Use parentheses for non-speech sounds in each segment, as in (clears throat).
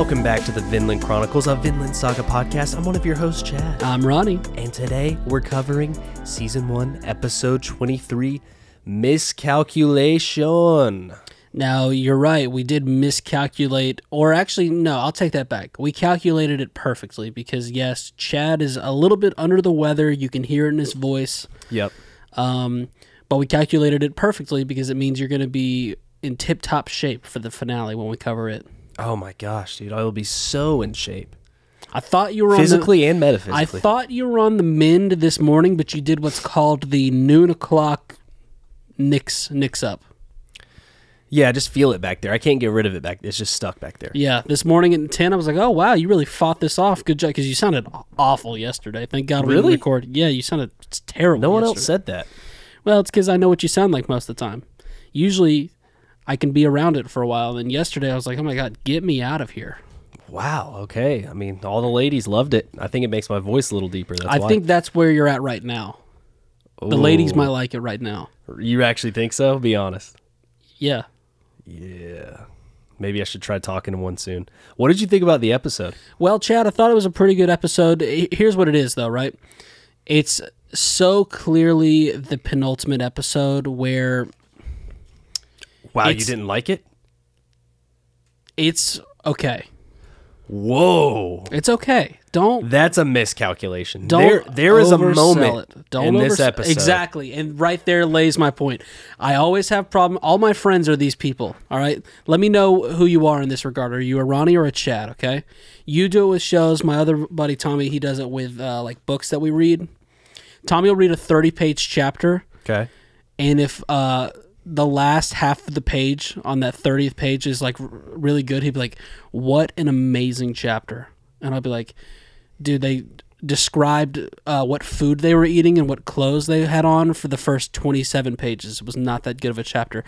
Welcome back to the Vinland Chronicles, a Vinland Saga podcast. I'm one of your hosts, Chad. I'm Ronny. And today we're covering season one, episode 23 Miscalculation. Now, you're right. We did miscalculate, or actually, no, I'll take that back. We calculated it perfectly because, yes, Chad is a little bit under the weather. You can hear it in his voice. Yep. Um, but we calculated it perfectly because it means you're going to be in tip top shape for the finale when we cover it. Oh my gosh, dude. I will be so in shape. I thought you were Physically and on the, metaphysically. I thought you were on the mend this morning, but you did what's called the noon o'clock nix nix up. yeah, I just feel it back there. I can't get rid of it back It's just stuck back there. Yeah, this morning at ten, I was like, "Oh wow, you really fought this off. Good job." Because you sounded awful yesterday. Thank God we Really? record. Yeah, you sounded it's terrible. No one else said that. Well, it's because I know what you sound like most of the time. Usually, I can be around it for a while. And yesterday, I was like, "Oh my God, get me out of here." Wow. Okay. I mean, all the ladies loved it. I think it makes my voice a little deeper. That's I why. think that's where you're at right now. The ladies might like it right now. You actually think so? Be honest. Yeah. Yeah. Maybe I should try talking to one soon. What did you think about the episode? Well, Chad, I thought it was a pretty good episode. Here's what it is, though, right? It's so clearly the penultimate episode where Wow, you It's- didn't like it? it's okay. Whoa. It's okay. Don't That's a miscalculation. don't there there is a oversell moment it. Don't in this episode. Exactly. And right there lays my point. I always have problem all my friends are these people. All right. Let me know who you are in this regard. Are you a Ronny or a Chad? Okay. You do it with shows. My other buddy Tommy, he does it with uh, like books that we read. Tommy will read a thirty page chapter. Okay. and if uh the last half of the page on that 30th page is like really good. He'd be like what an amazing chapter. And i'll be like dude they described uh, what food they were eating and what clothes they had on for the first 27 pages. It was not that good of a chapter.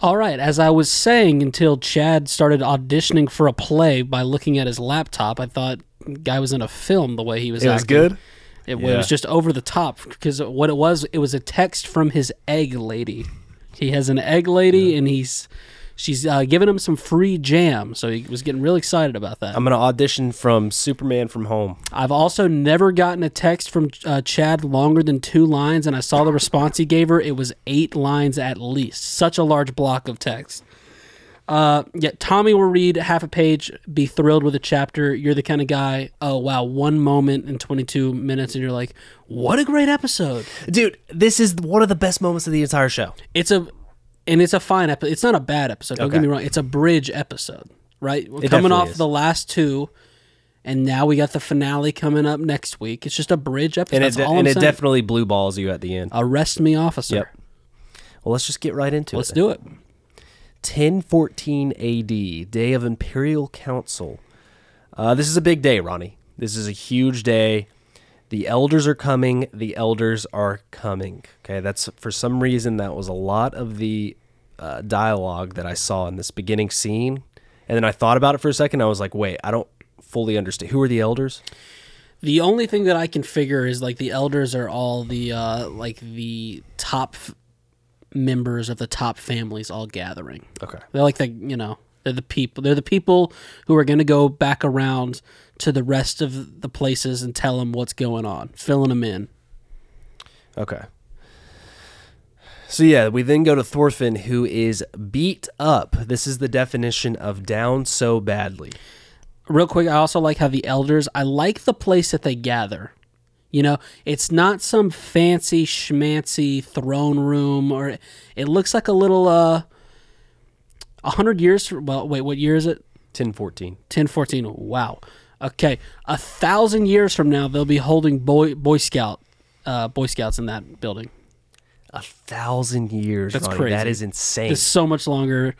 All right as i was saying until chad started auditioning for a play by looking at his laptop i thought guy was in a film the way he was It was good? It, Yeah. was just over the top because what it was, it was a text from his egg lady. He has an egg lady, and he's she's uh, giving him some free jam, so he was getting real excited about that. I'm going to audition from Superman from Home. I've also never gotten a text from uh, Chad longer than two lines, and I saw the response he gave her. It was eight lines at least. Such a large block of text. Uh, yeah, Tommy will read half a page, be thrilled with a chapter. You're the kind of guy. Oh wow, one moment in 22 minutes, and you're like, what a great episode. Dude, this is one of the best moments of the entire show. It's a, and it's a fine episode. It's not a bad episode. Don't Okay. get me wrong. It's a bridge episode, right? We're It coming off is. the last two, and now we got the finale coming up next week. It's just a bridge episode. And it, de- all and it definitely blue balls you at the end. Arrest me, officer. Yep. Well, let's just get right into it. Let's do it. 1014 AD, Day of Imperial Council. Uh, this is a big day, Ronny. This is a huge day. The elders are coming. The elders are coming. Okay, that's for some reason that was a lot of the uh, dialogue that I saw in this beginning scene, and then I thought about it for a second. I was like, wait, I don't fully understand. Who are the elders? The only thing that I can figure is like the elders are all the uh like the top members of the top families all gathering. Okay. They're like the you know they're the people they're the people who are going to go back around to the rest of the places and tell them what's going on, filling them in. Okay. So yeah, we then go to Thorfinn, who is beat up. This is the definition of down so badly. Real quick, I also like how the elders. I like the place that they gather. You know, it's not some fancy schmancy throne room, or it looks like a little uh, a hundred years. Well, wait, what year is it? 1014. 1014. Wow. Okay, a thousand years from now, they'll be holding boy Boy Scout, uh, Boy Scouts in that building. A thousand years. That's Ronny. crazy. That is insane. It's so much longer.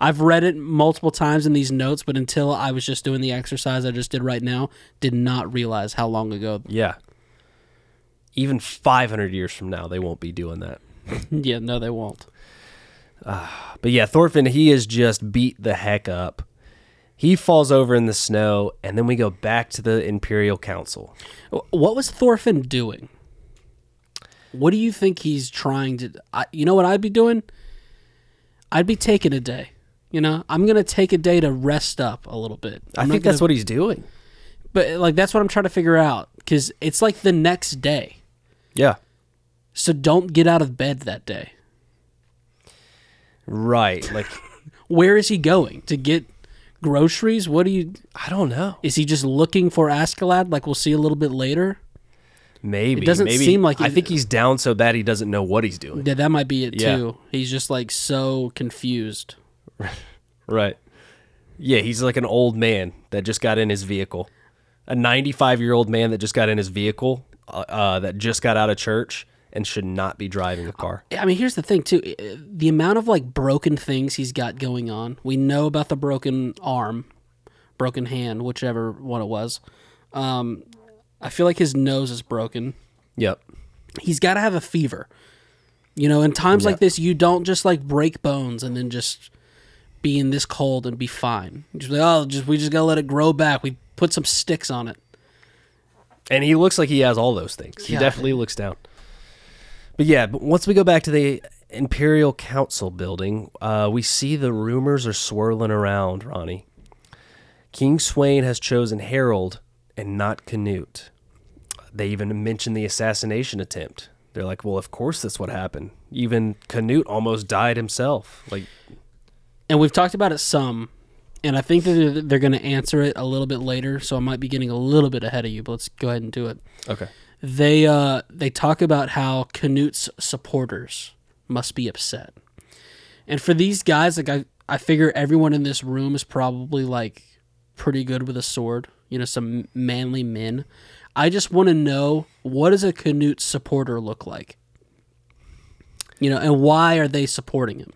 I've read it multiple times in these notes, but until I was just doing the exercise I just did right now, did not realize how long ago. yeah. Even 500 years from now, they won't be doing that. (laughs) yeah, no, they won't. (sighs) But yeah, Thorfinn, he is just beat the heck up. He falls over in the snow, and then we go back to the Imperial Council. What was Thorfinn doing? What do you think he's trying to? I, you know what I'd be doing? I'd be taking a day. You know, I'm gonna take a day to rest up a little bit. I think that's what he's doing. But like that's what I'm trying to figure out because it's like the next day. Yeah. So don't get out of bed that day. Right. Like (laughs) Where is he going to get groceries? What do you? I don't know. Is he just looking for Askeladd? Like we'll see a little bit later. Maybe It doesn't maybe, seem like I think he's down so bad he doesn't know what he's doing. Yeah, that might be it Yeah. too. He's just like so confused. (laughs) Right. Yeah, he's like an old man that just got in his vehicle. A 95 year old man that just got in his vehicle, uh, that just got out of church and should not be driving a car. I mean, here's the thing too: the amount of like broken things he's got going on. We know about the broken arm, broken hand, whichever one it was. Um, I feel like his nose is broken. Yep. He's got to have a fever. You know, in times Yeah. like this, you don't just like break bones and then just be in this cold and be fine. Just like, oh, just we just gotta let it grow back. We put some sticks on it. And he looks like he has all those things. He Yeah. definitely looks down. But yeah, but once we go back to the Imperial Council building, uh, we see the rumors are swirling around, Ronny. King Sweyn has chosen Harold and not Canute. They even mention the assassination attempt. They're like, well, of course that's what happened. Even Canute almost died himself. Like, and we've talked about it some, and I think that they're, they're going to answer it a little bit later. So I might be getting a little bit ahead of you, but let's go ahead and do it. okay. They uh, they talk about how Canute's supporters must be upset, and for these guys, like I I figure everyone in this room is probably like pretty good with a sword. You know, some manly men. I just want to know what does a Canute supporter look like. You know, and why are they supporting him?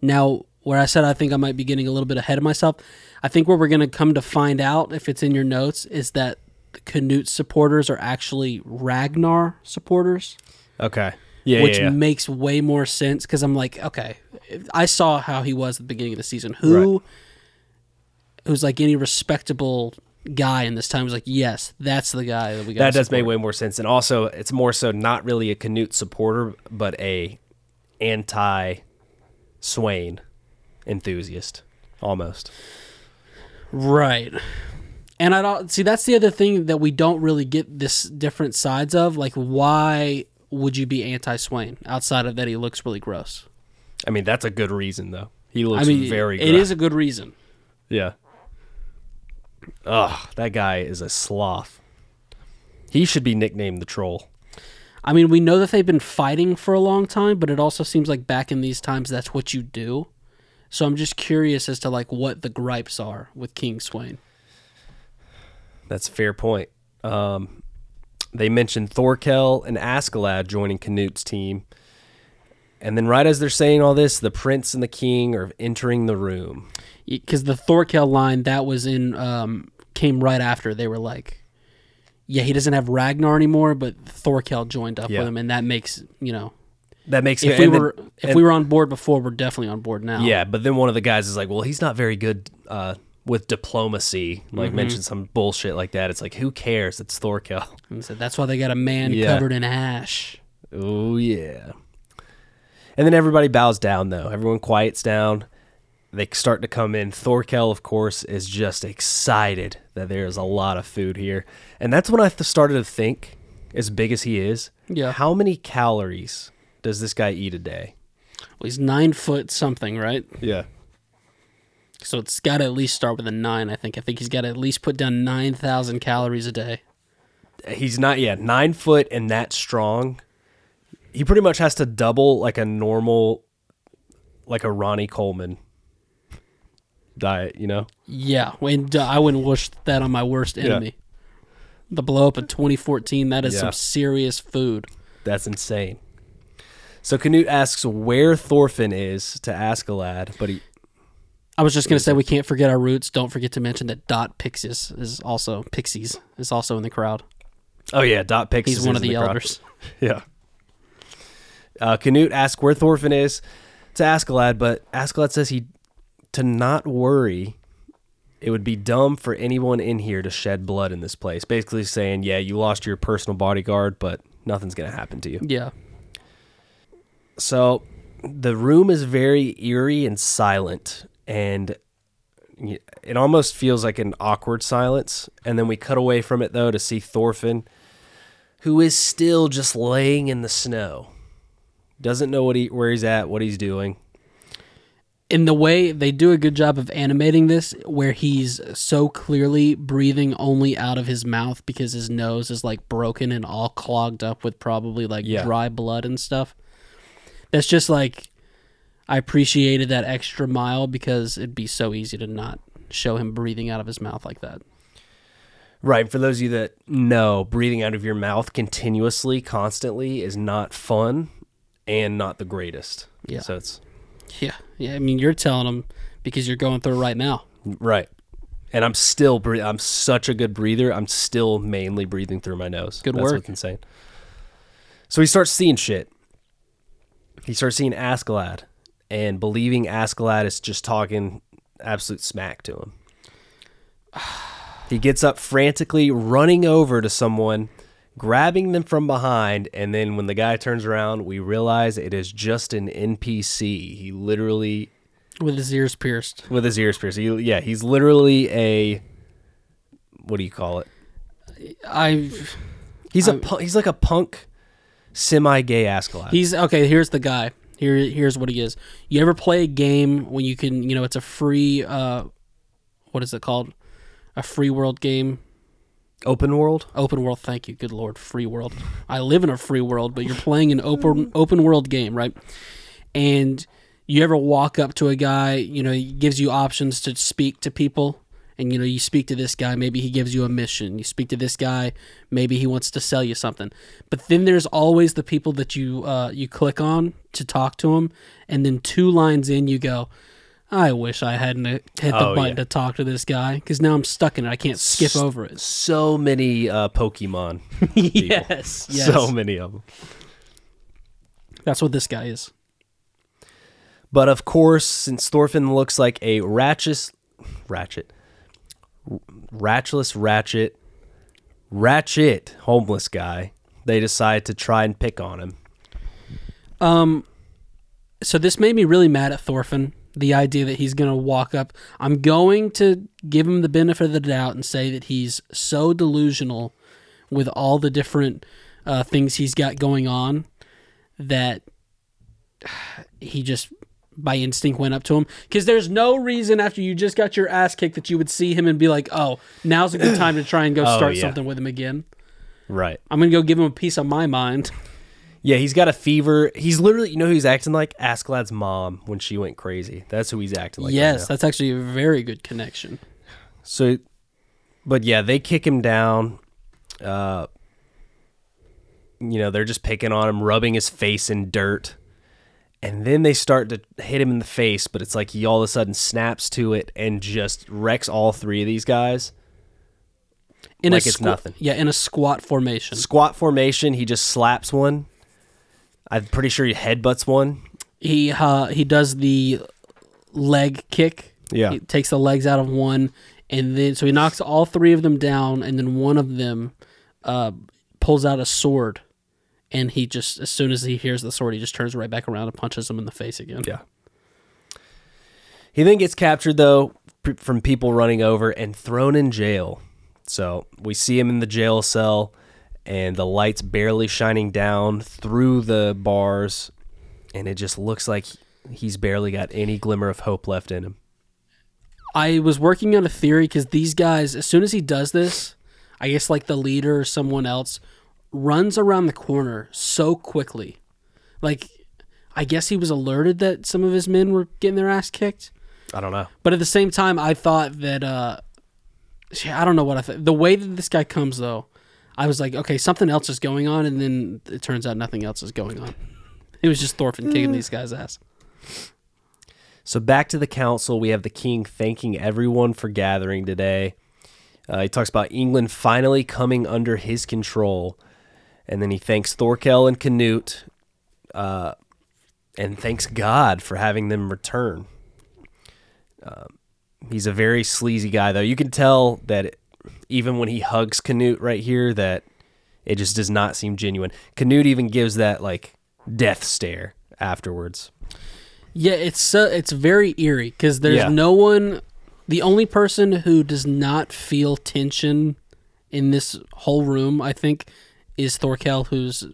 Now, where I said I think I might be getting a little bit ahead of myself, I think what we're going to come to find out if it's in your notes is that the Canute supporters are actually Ragnar supporters, Okay. Yeah, which yeah, yeah. makes way more sense because I'm like, okay, I saw how he was at the beginning of the season. Who, who's like any respectable guy in this time was like, yes, that's the guy that we got. that does make way more sense. And also, it's more so not really a Canute supporter, but a anti Sweyn enthusiast, almost. Right. And I don't see that's the other thing that we don't really get this different sides of. Like, why would you be anti Sweyn outside of that he looks really gross? I mean, that's a good reason, though. He looks I mean, very. it is a good reason. Yeah. Ugh, that guy is a sloth. He should be nicknamed the troll. I mean, we know that they've been fighting for a long time, but it also seems like back in these times that's what you do. So I'm just curious as to like what the gripes are with King Sweyn. That's a fair point. Um, they mentioned Thorkel and Askeladd joining Canute's team. And then, right as they're saying all this, the prince and the king are entering the room. because the Thorkel line that was in um, came right after they were like, yeah, he doesn't have Ragnar anymore, but Thorkel joined up Yeah. with him, and that makes you know That makes if and we then- were if we were on board before, we're definitely on board now. Yeah, but then one of the guys is like, "Well, he's not very good uh, with diplomacy." Like, Mm-hmm. mention some bullshit like that. It's like, who cares? It's Thorkel. and so that's why they got a man Yeah. covered in ash. Oh yeah. And then everybody bows down though. Everyone quiets down. They start to come in. Thorkel, of course, is just excited that there is a lot of food here. And that's when I started to think, as big as he is, Yeah. how many calories does this guy eat a day? Well, he's nine foot something, right? Yeah. So it's got to at least start with a nine. I think. I think he's got to at least put down nine thousand calories a day. He's not, yeah, nine foot and that strong. He pretty much has to double like a normal, like a Ronnie Coleman diet, you know? Yeah, and uh, I wouldn't wish that on my worst enemy. The blow up in 2014. That is Yeah. some serious food. That's insane. So Canute asks where Thorfinn is to Askeladd, but he I was just gonna say we can't forget our roots. Don't forget to mention that Dot Pixies is also Pixies is also in the crowd. oh yeah, Dot Pix. He's is one of the crowd. elders. (laughs) Yeah. Uh, Canute asks where Thorfinn is to Askeladd, but Askeladd says he to not worry. It would be dumb for anyone in here to shed blood in this place. Basically saying, yeah, you lost your personal bodyguard, but nothing's gonna happen to you. Yeah, So the room is very eerie and silent, and it almost feels like an awkward silence. And then we cut away from it though to see Thorfinn, who is still just laying in the snow, doesn't know what he where he's at, what he's doing. in the way they do a good job of animating this where he's so clearly breathing only out of his mouth because his nose is like broken and all clogged up with probably like Yeah. dry blood and stuff that's just like i appreciated that extra mile because it'd be so easy to not show him breathing out of his mouth like that Right. For those of you that know, breathing out of your mouth continuously, constantly is not fun and not the greatest. Yeah. So it's yeah yeah i mean you're telling him because you're going through it right now right. And I'm still bre- I'm such a good breather. I'm still mainly breathing through my nose. Good That's work. what's insane. So he starts seeing shit. He starts seeing Askeladd and believing Askeladd is just talking absolute smack to him. (sighs) He gets up frantically, running over to someone, grabbing them from behind, and then when the guy turns around, we realize it is just an NPC. He literally with his ears pierced with his ears pierced. He, yeah, he's literally a what do you call it? i He's a pu- he's like a punk, semi-gay Askeladd. He's okay. Here's the guy. Here, here's what he is. You ever play a game when you can, you know, it's a free, uh, what is it called? A free world game, open world. open world. Thank you, good lord, free world. I live in a free world, but you're playing an open open world game, right? And you ever walk up to a guy, you know, he gives you options to speak to people. And you know, you speak to this guy, maybe he gives you a mission. You speak to this guy, maybe he wants to sell you something. But then there's always the people that you uh, you click on to talk to them, and then two lines in, you go, "I wish I hadn't hit the Oh, button yeah. to talk to this guy because now I'm stuck in it. I can't skip over it." So many uh, Pokemon. (laughs) yes, yes. So many of them. That's what this guy is. But of course, since Thorfinn looks like a ratchet, ratchet, ratchless ratchet, ratchet homeless guy, they decide to try and pick on him. Um, so this made me really mad at Thorfinn. The idea that he's gonna walk up. I'm going to give him the benefit of the doubt and say that he's so delusional with all the different uh, things he's got going on that (sighs) he just by instinct went up to him because there's no reason after you just got your ass kicked that you would see him and be like oh now's a good time to try and go (clears throat) Oh, start yeah. something with him again Right. i'm gonna go give him a piece of my mind (laughs) Yeah, he's got a fever. He's literally, you know, who he's acting like Askeladd's mom when she went crazy. That's who he's acting like. yes now. that's actually a very good connection So, but yeah, they kick him down. Uh, you know, they're just picking on him, rubbing his face in dirt. And then they start to hit him in the face, but it's like he all of a sudden snaps to it and just wrecks all three of these guys. in Like a it's squa- nothing. Yeah, in a squat formation. Squat formation, he just slaps one. I'm pretty sure he headbutts one. He uh, he does the leg kick. Yeah. He takes the legs out of one, and then so he knocks all three of them down, and then one of them uh, pulls out a sword, and he just as soon as he hears the sword, he just turns right back around and punches him in the face again. Yeah. He then gets captured though p- from people running over and thrown in jail. So we see him in the jail cell, and the lights barely shining down through the bars, and it just looks like he's barely got any glimmer of hope left in him. I was working on a theory because these guys, as soon as he does this, I guess like the leader or someone else runs around the corner so quickly. Like, I guess he was alerted that some of his men were getting their ass kicked. I don't know. But at the same time, I thought that, uh, I don't know what I thought. The way that this guy comes, though, I was like, okay, something else is going on. And then it turns out nothing else is going on. (laughs) It was just Thorfinn kicking these guys' ass. So back to the council, we have the king thanking everyone for gathering today. Uh, he talks about England finally coming under his control, and then he thanks Thorkel and Canute, uh, and thanks God for having them return. Um, he's a very sleazy guy, though. You can tell that it- even when he hugs Canute right here, that it just does not seem genuine. Canute even gives that like death stare afterwards. Yeah, it's so it's very eerie because there's Yeah. no one. The only person who does not feel tension in this whole room, I think, is Thorkel, who's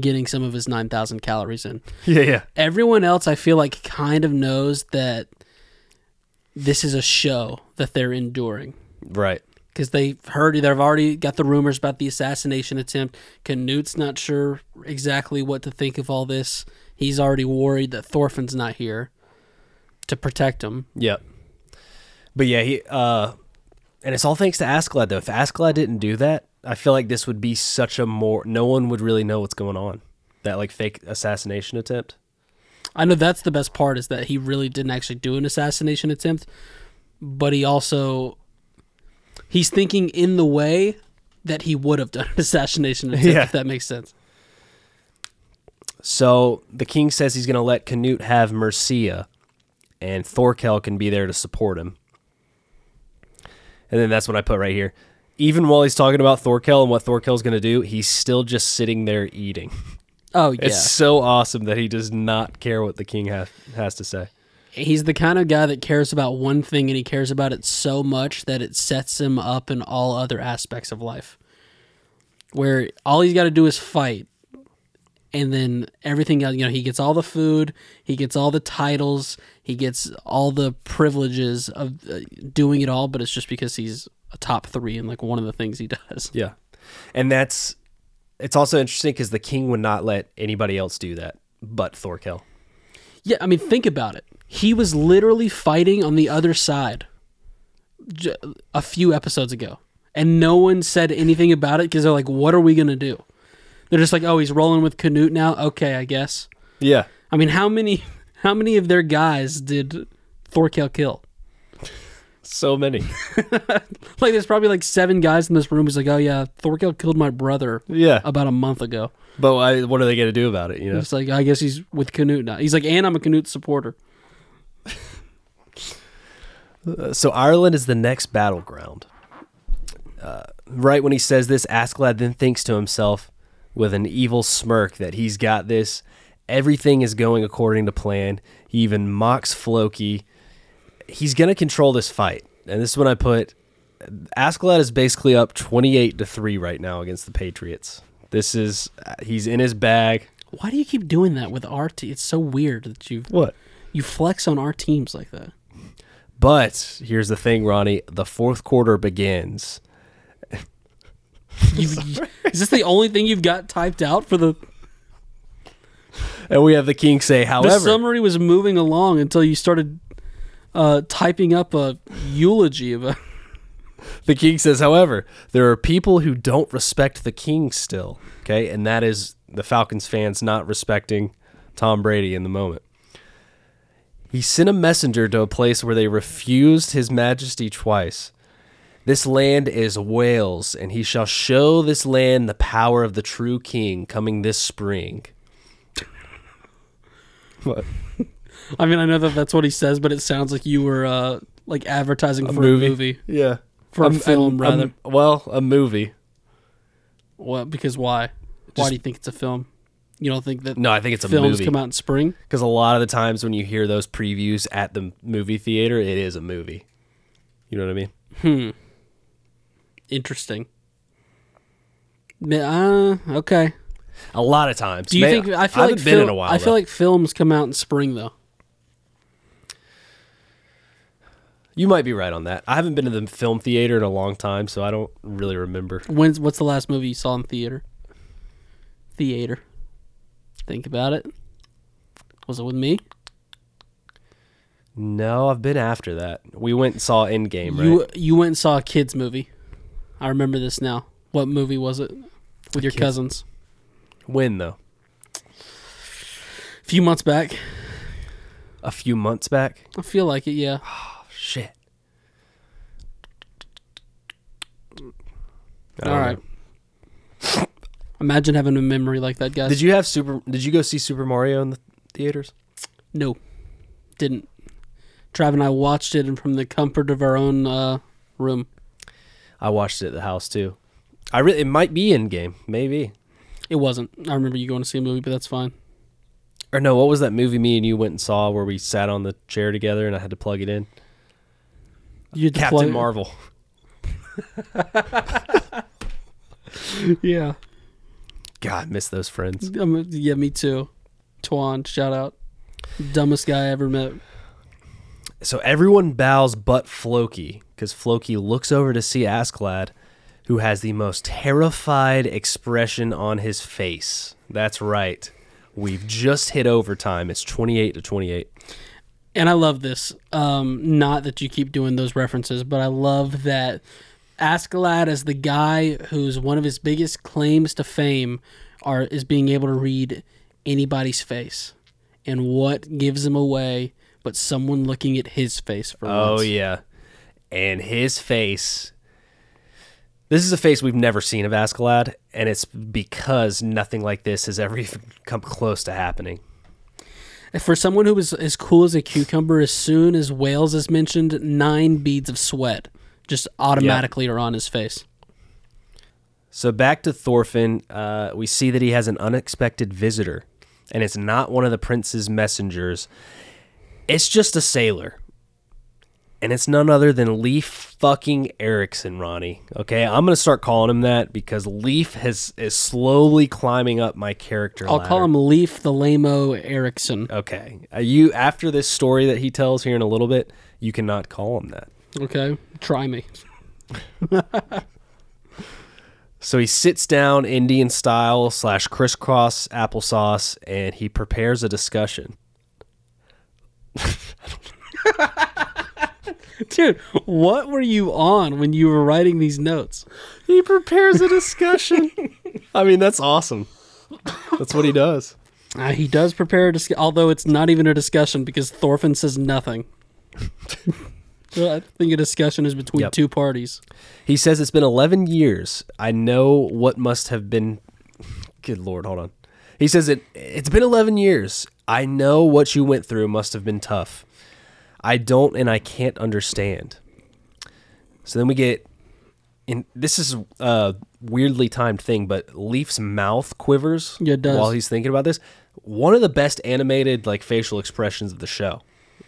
getting some of his nine thousand calories in. (laughs) Yeah, yeah. Everyone else, I feel like, kind of knows that this is a show that they're enduring Right. because they've heard they've already got the rumors about the assassination attempt. Canute not sure exactly what to think of all this. He's already worried that Thorfinn's not here to protect him. Yep. But yeah, he uh and it's all thanks to Askeladd though. If Askeladd didn't do that, I feel like this would be such a more no one would really know what's going on. That like fake assassination attempt. I know that's the best part is that he really didn't actually do an assassination attempt, but he also he's thinking in the way that he would have done an (laughs) assassination attempt Yeah. if that makes sense. So the king says he's gonna let Canute have Mercia and Thorkel can be there to support him. And then that's what I put right here. Even while he's talking about Thorkel and what Thorkel's gonna do, he's still just sitting there eating. Oh yeah. It's so awesome that he does not care what the king has has to say. he's the kind of guy that cares about one thing and he cares about it so much that it sets him up in all other aspects of life. Where all he's got to do is fight, and then everything else, you know, he gets all the food, he gets all the titles, he gets all the privileges of uh, doing it all, but it's just because he's a top three in like one of the things he (laughs) does. Yeah. And that's it's also interesting because the king would not let anybody else do that but Thorkel. Yeah, I mean, think about it. He was literally fighting on the other side a few episodes ago, and no one said anything about it because they're like, "What are we gonna do?" They're just like, "Oh, he's rolling with Canute now. Okay, I guess." Yeah. I mean, how many, (laughs) how many of their guys did Thorkel kill? So many. (laughs) Like, there's probably like seven guys in this room who's like, "Oh yeah, Thorkel killed my brother yeah. about a month ago." But I, what are they going to do about it, you know? It's like, I guess he's with Canute now. He's like, "And I'm a Canute supporter." Uh, so Ireland is the next battleground. Uh, right when he says this, Askeladd then thinks to himself with an evil smirk that he's got this. Everything is going according to plan. He even mocks Floki. He's going to control this fight. And this is when I put Askeladd is basically up 28 to 3 right now against the Patriots. This is he's in his bag. Why do you keep doing that with our team? It's so weird that you What? you flex on our teams like that. But here's the thing, Ronny. The fourth quarter begins. (laughs) Is this the only thing you've got typed out for the? And we have the king say, however, The summary was moving along until you started uh, typing up a eulogy of a. (laughs) the king says, however, there are people who don't respect the king still. Okay. And that is the Falcons fans not respecting Tom Brady in the moment. He sent a messenger to a place where they refused his majesty twice. This land is Wales, and he shall show this land the power of the true king coming this spring. (laughs) What? I mean, I know that that's what he says, but it sounds like you were uh, like advertising for movie? a movie. Yeah. For a film, rather. well, a movie. What? Because why? why do you think it's a film? You don't think that No, I think it's a films movie. come out in spring? Because a lot of the times when you hear those previews at the movie theater, it is a movie. You know what I mean? Hmm. Interesting. Uh, okay. A lot of times. Do you think? I feel haven't like been fil- in a while. I feel though. like films come out in spring though. You might be right on that. I haven't been to the film theater in a long time, so I don't really remember. When's what's the last movie you saw in theater? Theater. Think about it. Was it with me? No, I've been after that. We went and saw Endgame, right? You you went and saw a kids movie. I remember this now. What movie was it? With your cousins. when though? A few months back. A few months back. I feel like it. Yeah. (sighs) Shit. All right. know. Imagine having a memory like that, guys. Did you have Super? Did you go see Super Mario in the theaters? No, didn't. Trav and I watched it and from the comfort of our own uh, room. I watched it at the house too. I really, it might be Endgame, maybe. It wasn't. I remember you going to see a movie, but that's fine. Or no, what was that movie me and you went and saw where we sat on the chair together and I had to plug it in? You Captain plug- Marvel. (laughs) Yeah. God, miss those friends. Um, yeah, me too. Tuan, shout out. Dumbest guy I ever met. So everyone bows but Floki because Floki looks over to see Askeladd, who has the most terrified expression on his face. That's right. We've just hit overtime. It's 28 to 28. And I love this. Um, not that you keep doing those references, but I love that Askeladd is the guy whose one of his biggest claims to fame are is being able to read anybody's face. And what gives him away but someone looking at his face for Oh, once. yeah. And his face. This is a face we've never seen of Askeladd, and it's because nothing like this has ever (laughs) even come close to happening. For someone who was as cool as a cucumber, as soon as Wales is mentioned, nine beads of sweat just automatically are on his face. So back to Thorfinn, uh, we see that he has an unexpected visitor, and it's not one of the prince's messengers. It's just a sailor, and it's none other than Leif fucking Erikson, Ronny. Okay, I'm gonna start calling him that because Leif has is slowly climbing up my character. I'll call him Leif the Lamo Erikson. Okay, uh, you after this story that he tells here in a little bit, you cannot call him that. Okay, try me. (laughs) So he sits down Indian style slash crisscross applesauce, and he prepares a discussion. (laughs) (laughs) Dude, what were you on when you were writing these notes? He prepares a discussion. (laughs) I mean, that's awesome. That's what he does. Uh, he does prepare a discussion, although it's not even a discussion because Thorfinn says nothing. (laughs) Well, I think a discussion is between Yep. two parties. He says it's been 11 years. I know what must have been. Good lord, hold on. He says it. It's been 11 years. I know what you went through must have been tough. I don't, and I can't understand. So then we get, and this is a weirdly timed thing, but Leif's mouth quivers Yeah, while he's thinking about this. One of the best animated like facial expressions of the show.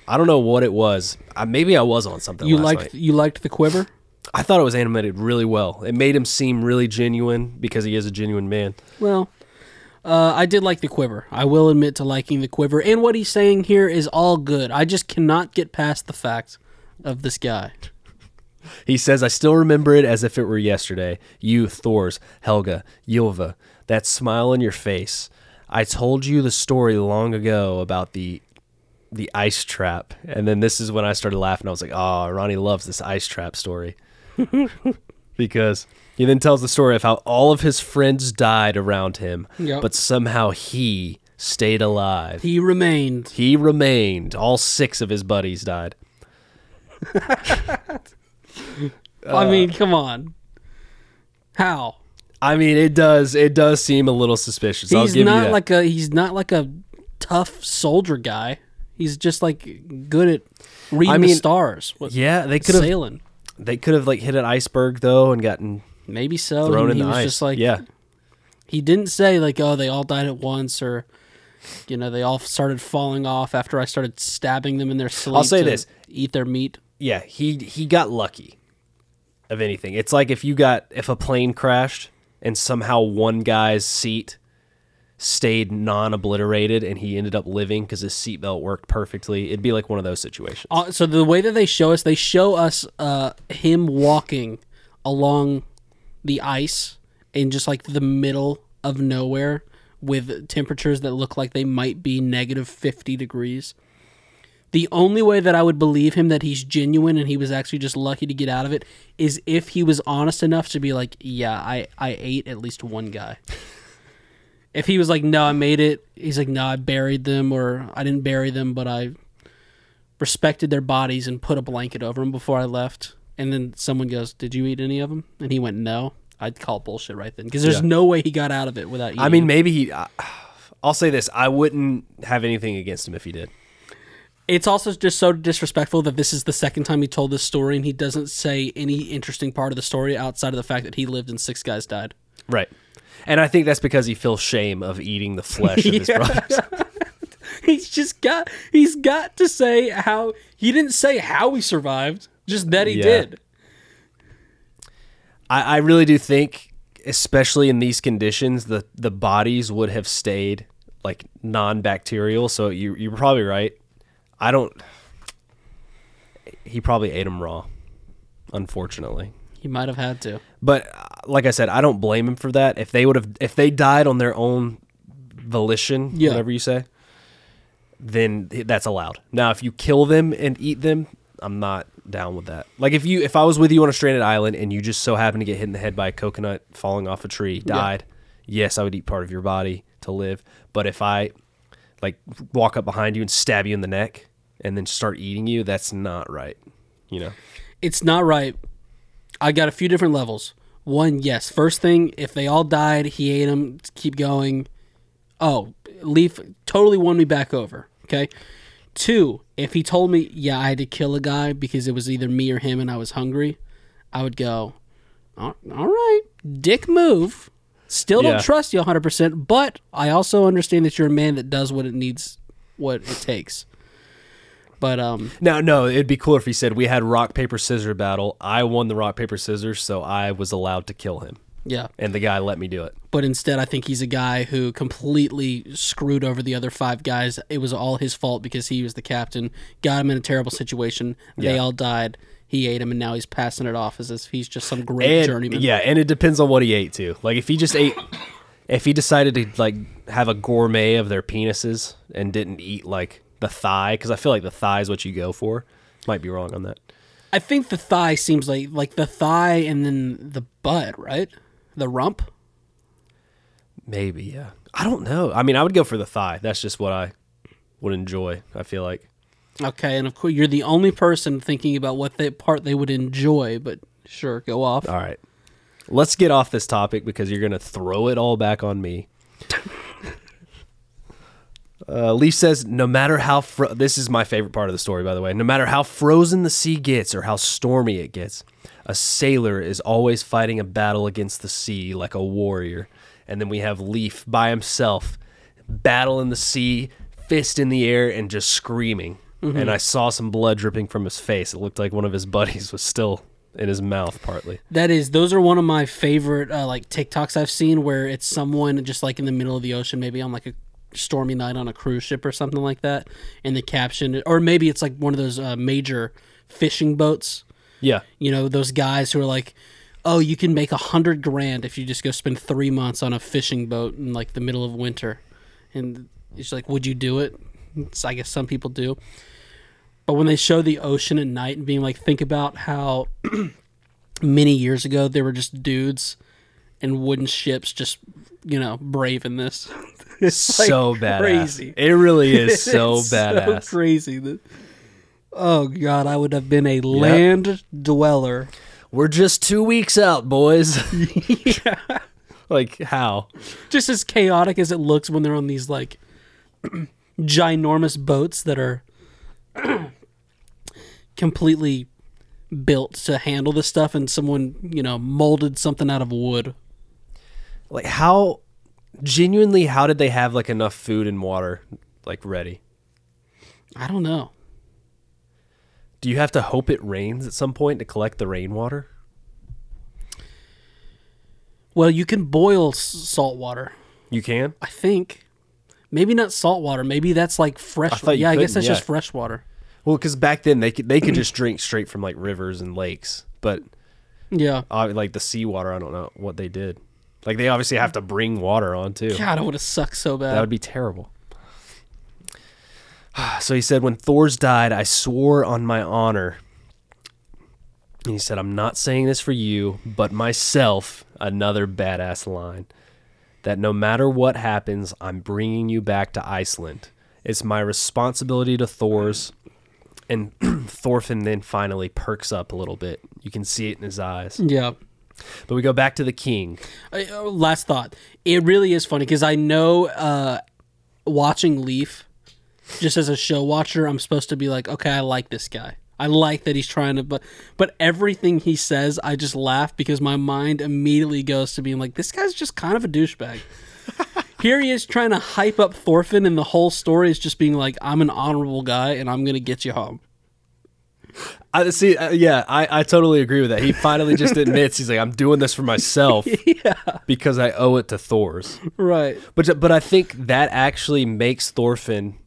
I don't know what it was. I, maybe I was on something. You liked night. you liked the quiver? I thought it was animated really well. It made him seem really genuine because he is a genuine man. Well, uh, I did like the quiver. I will admit to liking the quiver. And what he's saying here is all good. I just cannot get past the fact of this guy. He says, I still remember it as if it were yesterday. You, Thors, Helga, Ylva, that smile on your face. I told you the story long ago about the the ice trap. And then this is when I started laughing. I was like, oh, Ronny loves this ice trap story. (laughs) because he then tells the story of how all of his friends died around him, Yep. but somehow he stayed alive. He remained. He remained. All six of his buddies died. (laughs) I mean, come on. How? I mean, it does. It does seem a little suspicious. I'll He's give not that. like a he's not like a tough soldier guy. He's just like good at reading I the mean, stars. What, yeah, they could have. sailing. They could have like hit an iceberg though and gotten Maybe so. thrown in he the was ice. just like yeah, he didn't say like oh they all died at once or you know they all started falling off after I started stabbing them in their sleep. I'll say to this. eat their meat. yeah. He he got lucky. Of anything, it's like if you got if a plane crashed and somehow one guy's seat stayed non-obliterated and he ended up living because his seatbelt worked perfectly. It'd be like one of those situations. Uh, so the way that they show us, they show us uh, him walking along the ice in just like the middle of nowhere with temperatures that look like they might be negative 50 degrees. The only way that I would believe him that he's genuine and he was actually just lucky to get out of it is if he was honest enough to be like, yeah, I, I ate at least one guy. (laughs) if he was like, no, I made it, he's like, no, I buried them or I didn't bury them, but I respected their bodies and put a blanket over them before I left. And then someone goes, "Did you eat any of them?" And he went, "No." I'd call bullshit right then because there's Yeah. no way he got out of it without eating. I mean, maybe he. I- I'll say this: I wouldn't have anything against him if he did. it's also just so disrespectful that this is the second time he told this story and he doesn't say any interesting part of the story outside of the fact that he lived and six guys died. Right. And I think that's because he feels shame of eating the flesh of his (laughs) brothers. (laughs) he's just got he's got to say how he didn't say how he survived, just that he Yeah. did. I, I really do think, especially in these conditions, the the bodies would have stayed like non-bacterial. So you you're probably right. I don't. He probably ate them raw, unfortunately. He might have had to. But uh, like I said, I don't blame him for that. If they would have, if they died on their own volition, Yeah. whatever you say, then that's allowed. Now, if you kill them and eat them, I'm not down with that. Like if you, if I was with you on a stranded island and you just so happen to get hit in the head by a coconut falling off a tree, died, yes, I would eat part of your body to live. But if I like walk up behind you and stab you in the neck and then start eating you, that's not right. You know. It's not right. I got a few different levels. One, yes. First thing, if they all died, he ate them. Keep going. Oh, Leif totally won me back over. Okay. Two, if he told me, yeah, I had to kill a guy because it was either me or him and I was hungry, I would go, all right, dick move. Still don't Yeah. trust you 100%, but I also understand that you're a man that does what it needs, what it takes. But, um, No, no, it'd be cooler if he said we had rock paper scissors battle. I won the rock paper scissors, so I was allowed to kill him, yeah. and the guy let me do it. but instead I think he's a guy who completely screwed over the other five guys. It was all his fault because he was the captain, got him in a terrible situation. They Yeah. all died. He ate him, and now he's passing it off as if he's just some great And, journeyman. yeah, and it depends on what he ate too. Like if he just ate, if he decided to like have a gourmet of their penises and didn't eat like the thigh, because I feel like the thigh is what you go for. Might be wrong on that. I think the thigh seems like like the thigh and then the butt, right? The rump. Maybe, yeah. I don't know. I mean, I would go for the thigh. That's just what I would enjoy. I feel like. Okay, and of course you're the only person thinking about what they, part they would enjoy. But sure, go off. All right. Let's get off this topic because you're going to throw it all back on me. (laughs) Uh, Leif says, no matter how, fro- this is my favorite part of the story, by the way. No matter how frozen the sea gets or how stormy it gets, a sailor is always fighting a battle against the sea like a warrior. And then we have Leif by himself, battle in the sea, fist in the air, and just screaming. And I saw some blood dripping from his face. It looked like one of his buddies was still in his mouth, partly. That is, those are one of my favorite uh, like TikToks I've seen where it's someone just like in the middle of the ocean, maybe on like a stormy night on a cruise ship or something like that, and the caption, or maybe it's like one of those uh, major fishing boats. Yeah. You know, those guys who are like, "Oh, you can make a hundred grand if you just go spend three months on a fishing boat in like the middle of winter," and it's like, "Would you do it?" It's, I guess some people do. But when they show the ocean at night and being like, think about how (clears throat) many years ago there were just dudes and wooden ships just, you know, braving this. (laughs) It's like so badass. crazy. It really is (laughs) so It's badass. So crazy. that- Oh god, I would have been a land dweller. We're just two weeks out, boys. yeah. (laughs) (laughs) like how? Just as chaotic as it looks when they're on these like (clears throat) ginormous boats that are (clears throat) completely built to handle this stuff and someone, you know, molded something out of wood. Like how? Genuinely, how did they have like enough food and water like ready? I don't know. Do you have to hope it rains at some point to collect the rainwater? Well, you can boil s- salt water. You can. I think. Maybe not salt water. Maybe that's like fresh. I yeah, I guess that's yeah. just fresh water. Well, because back then they could they could just drink straight from like rivers and lakes, but Yeah. uh, like the seawater, I don't know what they did. Like they obviously have to bring water on too. God, it would have sucked so bad. That would be terrible. (sighs) So he said, When Thors died, I swore on my honor. And he said, I'm not saying this for you, but myself, another badass line, that no matter what happens, I'm bringing you back to Iceland. It's my responsibility to Thors. And (clears throat) Thorfinn then finally perks up a little bit. You can see it in his eyes. yeah. But we go back to the king. Uh, last thought. It really is funny because I know uh, watching Leif, just as a show watcher, I'm supposed to be like, okay, I like this guy. I like that he's trying to, but but everything he says, I just laugh because my mind immediately goes to being like, this guy's just kind of a douchebag. (laughs) here he is trying to hype up Thorfinn, and the whole story is just being like, "I'm an honorable guy, and I'm gonna get you home." I see. Uh, yeah, I, I totally agree with that. He finally just (laughs) admits he's like, I'm doing this for myself (laughs) yeah, because I owe it to Thors. right. But but I think that actually makes Thorfinn,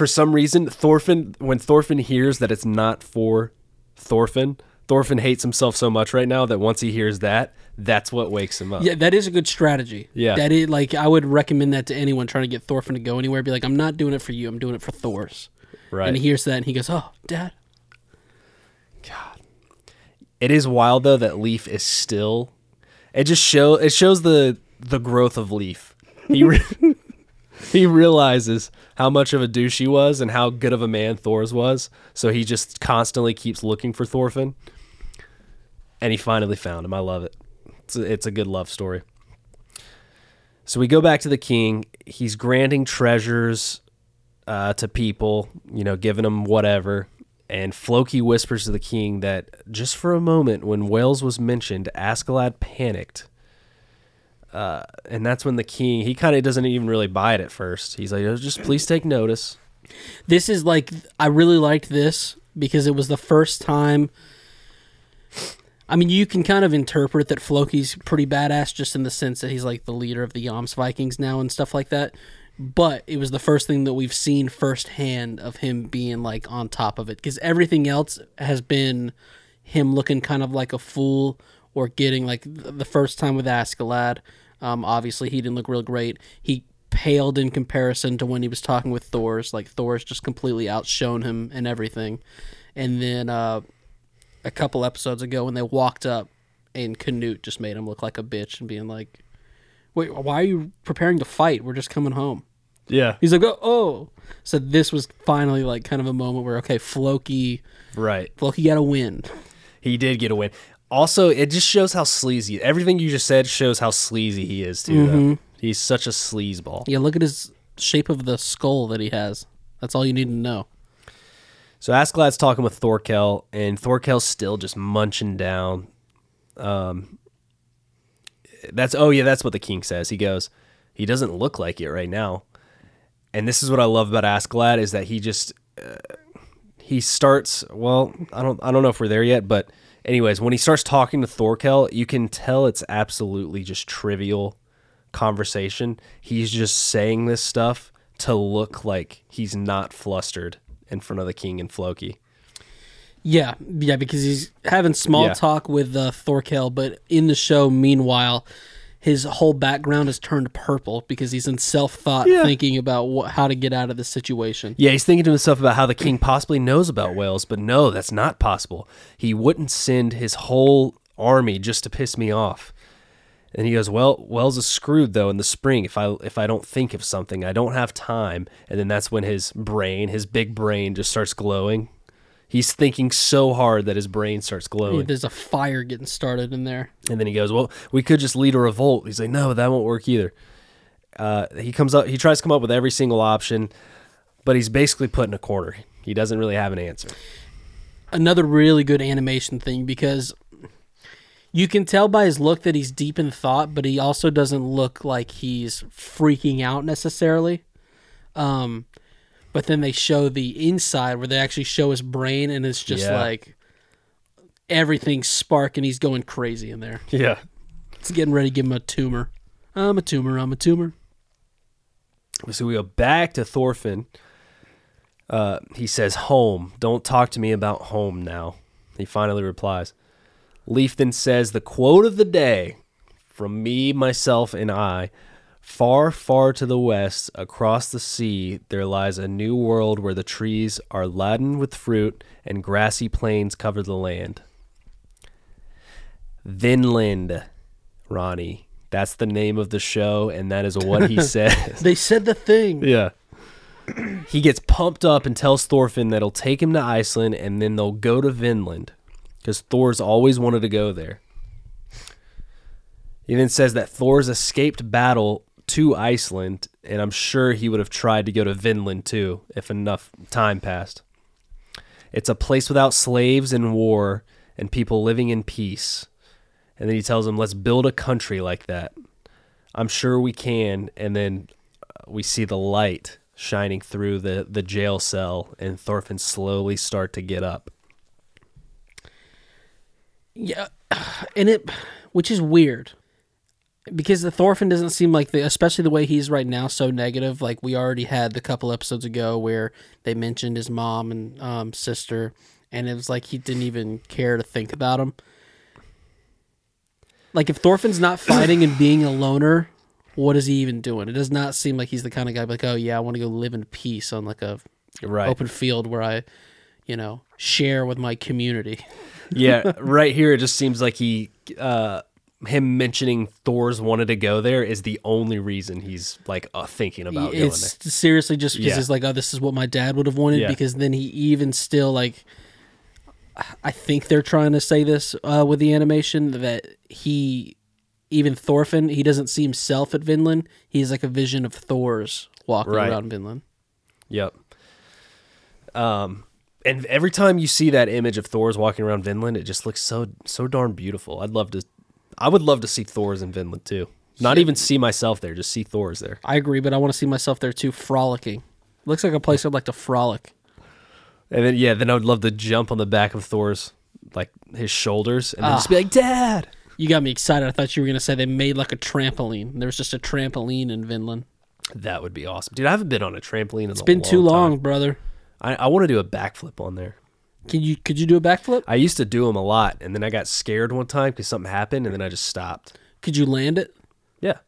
for some reason, Thorfinn when Thorfinn hears that it's not for Thorfinn, Thorfinn hates himself so much right now that once he hears that, that's what wakes him up. Yeah, that is a good strategy. Yeah. that is like I would recommend that to anyone trying to get Thorfinn to go anywhere. Be like, I'm not doing it for you. I'm doing it for Thors. right. And he hears that, and he goes, "Oh, Dad." God. It is wild though that Leif is still. It just show it shows the the growth of Leif. He re- (laughs) (laughs) he realizes how much of a douche he was and how good of a man Thors was. So he just constantly keeps looking for Thorfinn, and he finally found him. I love it. It's a, it's a good love story. So we go back to the king. He's granting treasures uh, to people, you know, giving them whatever. And Floki whispers to the king that just for a moment, when Wales was mentioned, Askeladd panicked. Uh, and that's when the king, he kind of doesn't even really buy it at first. He's like, "Oh, just please take notice. This is like I really liked this because it was the first time. I mean, you can kind of interpret that Floki's pretty badass just in the sense that he's like the leader of the Jomsvikings now and stuff like that. But it was the first thing that we've seen firsthand of him being like on top of it because everything else has been him looking kind of like a fool or getting like the first time with Askeladd. Um, obviously, he didn't look real great. He paled in comparison to when he was talking with Thors. Like Thors just completely outshone him and everything. And then uh, a couple episodes ago, when they walked up, and Canute just made him look like a bitch and being like, "Wait, why are you preparing to fight? We're just coming home." Yeah. He's like, "Oh, oh." So this was finally like kind of a moment where okay, Floki, Right. Floki got a win. He did get a win. Also, it just shows how sleazy. Everything you just said shows how sleazy he is too. Though. He's such a sleazeball. Yeah, look at his shape of the skull that he has. That's all you need to know. So Askeladd's talking with Thorkel, and Thorkel's still just munching down. Um, that's oh yeah, that's what the king says. He goes, he doesn't look like it right now, and this is what I love about Askeladd is that he just uh, he starts. Well, I don't I don't know if we're there yet, but anyways, when he starts talking to Thorkel, you can tell it's absolutely just trivial conversation. He's just saying this stuff to look like he's not flustered in front of the king and Floki. Yeah, yeah, because he's having small Yeah. talk with uh, Thorkel, but in the show, meanwhile, his whole background is turned purple because he's in self thought, Yeah. thinking about what, how to get out of the situation. Yeah, he's thinking to himself about how the king possibly knows about Wales, but no, that's not possible. He wouldn't send his whole army just to piss me off. And he goes, "Well, Wales is screwed though in the spring if I if I don't think of something. I don't have time." And then that's when his brain, his big brain just starts glowing. He's thinking so hard that his brain starts glowing. There's a fire getting started in there. And then he goes, "Well, we could just lead a revolt." He's like, "No, that won't work either." Uh, he comes up. He tries to come up with every single option, but he's basically put in a corner. He doesn't really have an answer. Another really good animation thing because you can tell by his look that he's deep in thought, but he also doesn't look like he's freaking out necessarily. Um, but then they show the inside where they actually show his brain, and it's just Yeah. like everything's sparking. He's going crazy in there. Yeah. It's getting ready to give him a tumor. I'm a tumor. I'm a tumor. So we go back to Thorfinn. Uh, he says, "Home. Don't talk to me about home now." He finally replies. Leif then says the quote of the day from me, myself, and I. Far, far to the west, across the sea, there lies a new world where the trees are laden with fruit and grassy plains cover the land. Vinland, Ronny. That's the name of the show, and that is what he (laughs) says. They said the thing. Yeah. he gets pumped up and tells Thorfinn that he'll take him to Iceland and then they'll go to Vinland because Thors always wanted to go there. He then says that Thors escaped battle to Iceland, and I'm sure he would have tried to go to Vinland too if enough time passed. It's a place without slaves and war and people living in peace. And then he tells him, let's build a country like that. I'm sure we can. And then uh, we see the light shining through the, the jail cell, and Thorfinn slowly start to get up. Yeah, (sighs) and it, which is weird, because the Thorfinn doesn't seem like the, especially the way he's right now, so negative. Like we already had the couple episodes ago where they mentioned his mom and um, sister, and it was like he didn't even care to think about them. Like if Thorfinn's not (coughs) fighting and being a loner, what is he even doing? It does not seem like he's the kind of guy like, oh yeah, I want to go live in peace on like a Right. open field where I, you know, share with my community. yeah, (laughs) right here it just seems like he uh him mentioning Thors wanted to go there is the only reason he's like uh, thinking about going it's seriously just because Yeah. it's like, oh, this is what my dad would have wanted. Yeah. Because then he even still like, I think they're trying to say this uh, with the animation that he, even Thorfinn, he doesn't see himself at Vinland. He's like a vision of Thors walking Right. around Vinland. Yep. Um, and every time you see that image of Thors walking around Vinland, it just looks so so darn beautiful. I'd love to, I would love to see Thors in Vinland too. Not even see myself there, just see Thors there. I agree, but I want to see myself there too, frolicking. Looks like a place I'd like to frolic. And then yeah, then I would love to jump on the back of Thors like his shoulders and then just be Ah. like, "Dad." You got me excited. I thought you were gonna say they made like a trampoline. There was just a trampoline in Vinland. That would be awesome, dude. I haven't been on a trampoline in It's a been too long, time. brother. I, I want to do a backflip on there. Can you could you do a backflip? I used to do them a lot, and then I got scared one time because something happened, and then I just stopped. Could you land it? Yeah,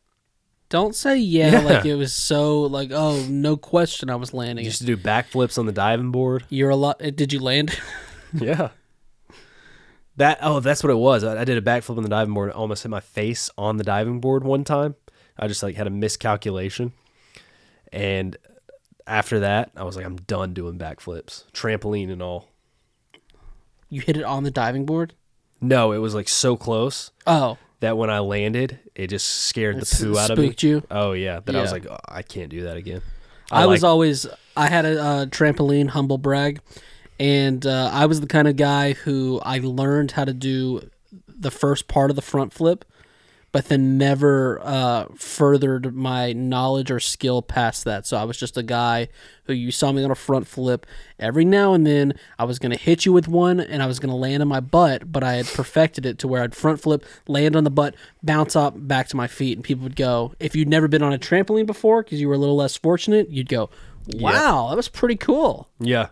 Don't say yeah, Yeah. like it was so like oh no question I was landing I it. used to do backflips on the diving board. You're a lot. Did you land? (laughs) Yeah. That oh, that's what it was. I, I did a backflip on the diving board. and Almost hit my face on the diving board one time. I just like had a miscalculation, and after that, I was like, I'm done doing backflips, trampoline and all. You hit it on the diving board. No, it was like so close Oh, that when I landed, it just scared the It poo out of me. spooked you? Oh yeah, that I was Yeah. like, oh, I can't do that again. I, was like- always I had a uh, trampoline, humble brag, and uh, I was the kind of guy who I learned how to do the first part of the front flip, but then never uh, furthered my knowledge or skill past that. So I was just a guy who you saw me on a front flip every now and then. I was gonna hit you with one, and I was gonna land on my butt, but I had perfected it to where I'd front flip, land on the butt, bounce up back to my feet, and people would go, if you'd never been on a trampoline before because you were a little less fortunate, you'd go, wow, that was pretty cool. Yeah.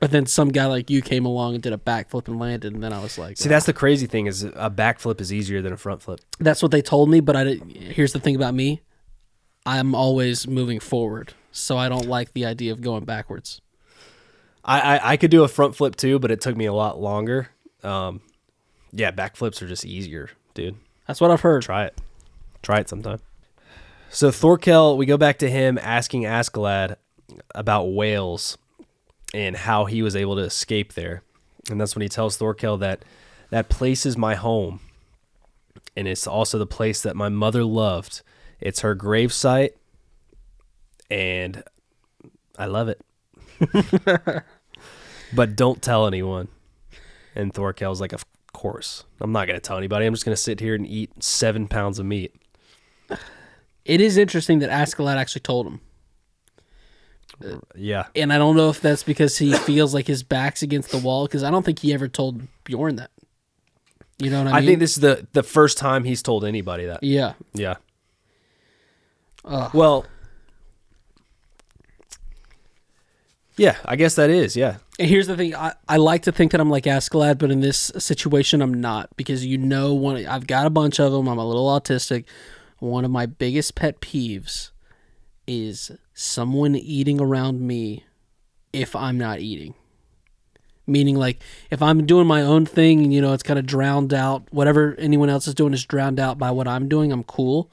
But then some guy like you came along and did a backflip and landed, and then I was like, See, that's the crazy thing is a backflip is easier than a front flip. That's what they told me, but I didn't. here's the thing about me. I'm always moving forward, so I don't like the idea of going backwards. I, I I could do a front flip too, but it took me a lot longer. Um, yeah, backflips are just easier, dude. That's what I've heard. Try it. Try it sometime. So Thorkel, we go back to him asking Askeladd about Wales and how he was able to escape there. And that's when he tells Thorkel that that place is my home. And it's also the place that my mother loved. It's her gravesite and I love it. (laughs) but don't tell anyone. And Thorkel's like, Of course. I'm not gonna tell anybody. I'm just gonna sit here and eat seven pounds of meat. It is interesting that Askeladd actually told him, Uh, yeah. and I don't know if that's because he feels like his back's against the wall. Because I don't think he ever told Bjorn that. You know what I mean? I mean? think this is the the first time he's told anybody that. Yeah. Yeah. Ugh. Well. Yeah, I guess that is. Yeah. And here's the thing: I, I like to think that I'm like Askeladd, but in this situation, I'm not because you know, one I've got a bunch of them. I'm a little autistic. One of my biggest pet peeves is someone eating around me if I'm not eating. Meaning, like if I'm doing my own thing and you know it's kind of drowned out, whatever anyone else is doing is drowned out by what I'm doing. I'm cool.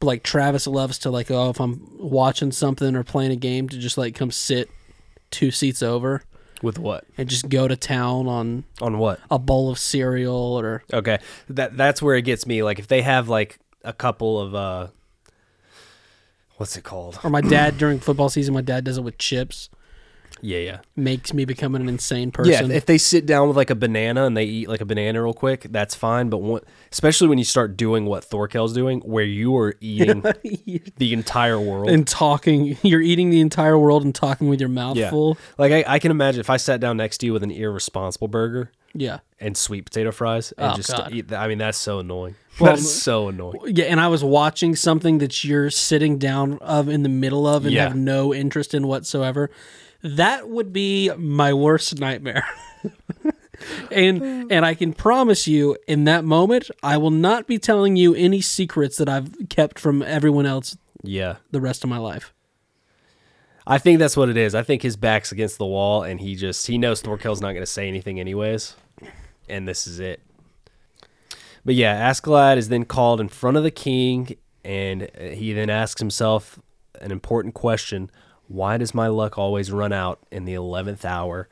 But like Travis loves to like, oh, if I'm watching something or playing a game, to just like come sit two seats over With what? and just go to town on On what? a bowl of cereal or Okay. That that's where it gets me. Like if they have like a couple of uh what's it called? or my dad during football season my dad does it with chips Yeah, yeah. makes me become an insane person. if- if they sit down with like a banana and they eat like a banana real quick, that's fine. But one, especially when you start doing what Thorkel's doing, where you are (laughs) eating the entire world. and talking, you're eating the entire world and talking with your mouth yeah, full. like I, I can imagine if I sat down next to you with an irresponsible burger Yeah. and sweet potato fries and Oh, just God. eat. that. I mean, that's so annoying. Well, that's so annoying. Yeah, and I was watching something that you're sitting down of in the middle of and Yeah. have no interest in whatsoever. That would be my worst nightmare. (laughs) and and I can promise you in that moment I will not be telling you any secrets that I've kept from everyone else Yeah, the rest of my life. I think that's what it is. I think his back's against the wall, and he just he knows Thorkel's not going to say anything anyways, and this is it. But yeah, Askeladd is then called in front of the king, and uh, he then asks himself an important question: Why does my luck always run out in the eleventh hour?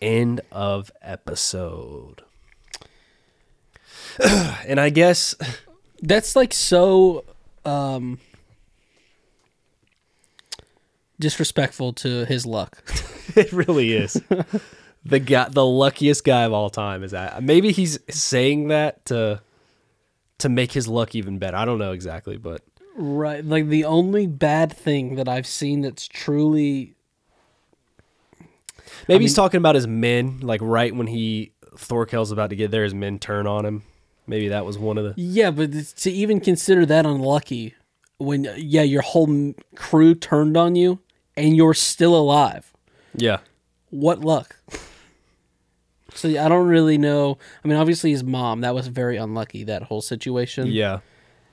End of episode. (clears throat) and I guess (laughs) That's like so um disrespectful to his luck. (laughs) It really is. (laughs) the guy, the luckiest guy of all time is that. Maybe he's saying that to to make his luck even better. I don't know exactly, but Right. Like the only bad thing that I've seen that's truly maybe he's talking about his men. Like right when he Thorkel's about to get there, his men turn on him. Maybe that was one of the. Yeah, but to even consider that unlucky when yeah, your whole crew turned on you and you're still alive. Yeah, What luck? (laughs) So I don't really know. I mean, obviously his mom, that was very unlucky that whole situation. yeah,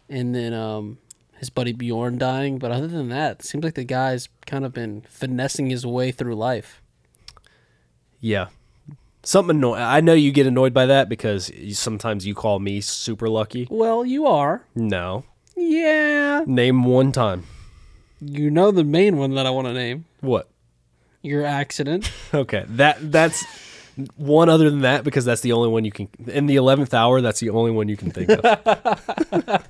And then um his buddy Bjorn dying, but other than that, it seems like the guy's kind of been finessing his way through life. yeah. Something annoying. I know you get annoyed by that because you, sometimes you call me super lucky. Well, you are. No, Yeah. name one time. You know the main one that I want to name. What? Your accident. (laughs) Okay, that that's one other than that because that's the only one you can in the eleventh hour. That's the only one you can think of. (laughs)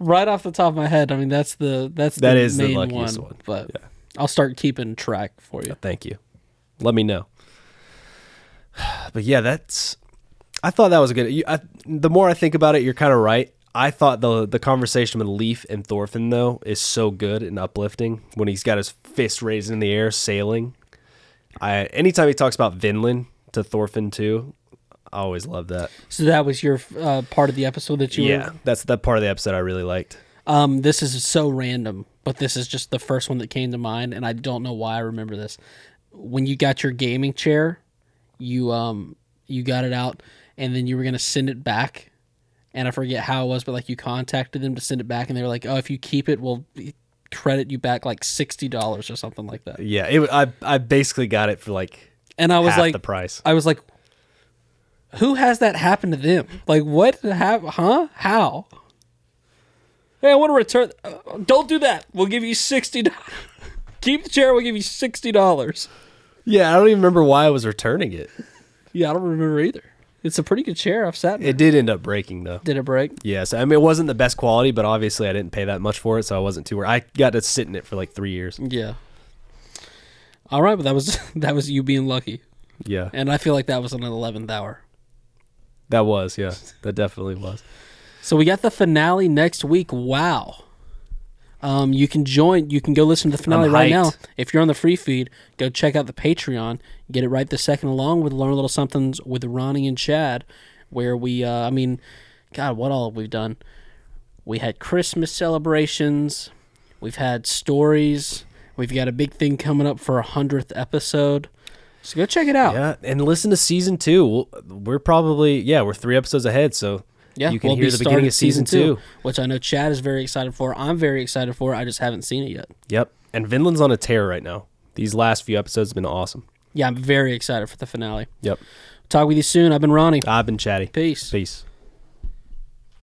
right off the top of my head, I mean that's the that's That the is the main luckiest one, one. But I'll start keeping track for you. Uh, thank you. Let me know. (sighs) But yeah, that's. I thought that was a good. You, I, the more I think about it, you're kind of right. I thought the the conversation with Leif and Thorfinn though is so good and uplifting when he's got his fist raised in the air sailing. I anytime he talks about Vinland to Thorfinn too, I always love that. So that was your uh, part of the episode that you Yeah, were. that's that part of the episode I really liked. Um, this is so random, but this is just the first one that came to mind, and I don't know why I remember this. When you got your gaming chair, you um you got it out, and then you were gonna send it back, and I forget how it was, but like you contacted them to send it back, and they were like, "Oh, if you keep it, we'll credit you back like sixty dollars or something like that." Yeah, it, I I basically got it for like And I was half like, the price. I was like, who has that happen to them? Like, what? Have, huh? How? Hey, I want to return. Uh, don't do that. We'll give you sixty. (laughs) Keep the chair. We'll give you sixty dollars. Yeah, I don't even remember why I was returning it. Yeah, I don't remember either. It's a pretty good chair. I've sat. In. It did end up breaking though. Did it break? Yes, I mean it wasn't the best quality, but obviously I didn't pay that much for it, so I wasn't too. worried. I got to sit in it for like three years. Yeah. All right, but that was (laughs) that was you being lucky, Yeah, and I feel like that was an eleventh hour. that was. Yeah, that definitely was. So we got the finale next week. Wow. Um, you can join. You can go listen to the finale right now. If you're on the free feed, go check out the Patreon. Get it right this second, along with learn a little somethings with Ronny and Chad, where we. Uh, I mean, God, what all we've we done? We had Christmas celebrations. We've had stories. We've got a big thing coming up for a hundredth episode. So go check it out. Yeah, and listen to season two. We're probably yeah, we're three episodes ahead, so Yeah, you can we'll hear be the beginning of season two. which I know Chad is very excited for. I'm very excited for. I just haven't seen it yet. Yep, and Vinland's on a tear right now. These last few episodes have been awesome. Yeah, I'm very excited for the finale. Yep, Talk with you soon. I've been Ronny. I've been chatty. Peace. Peace.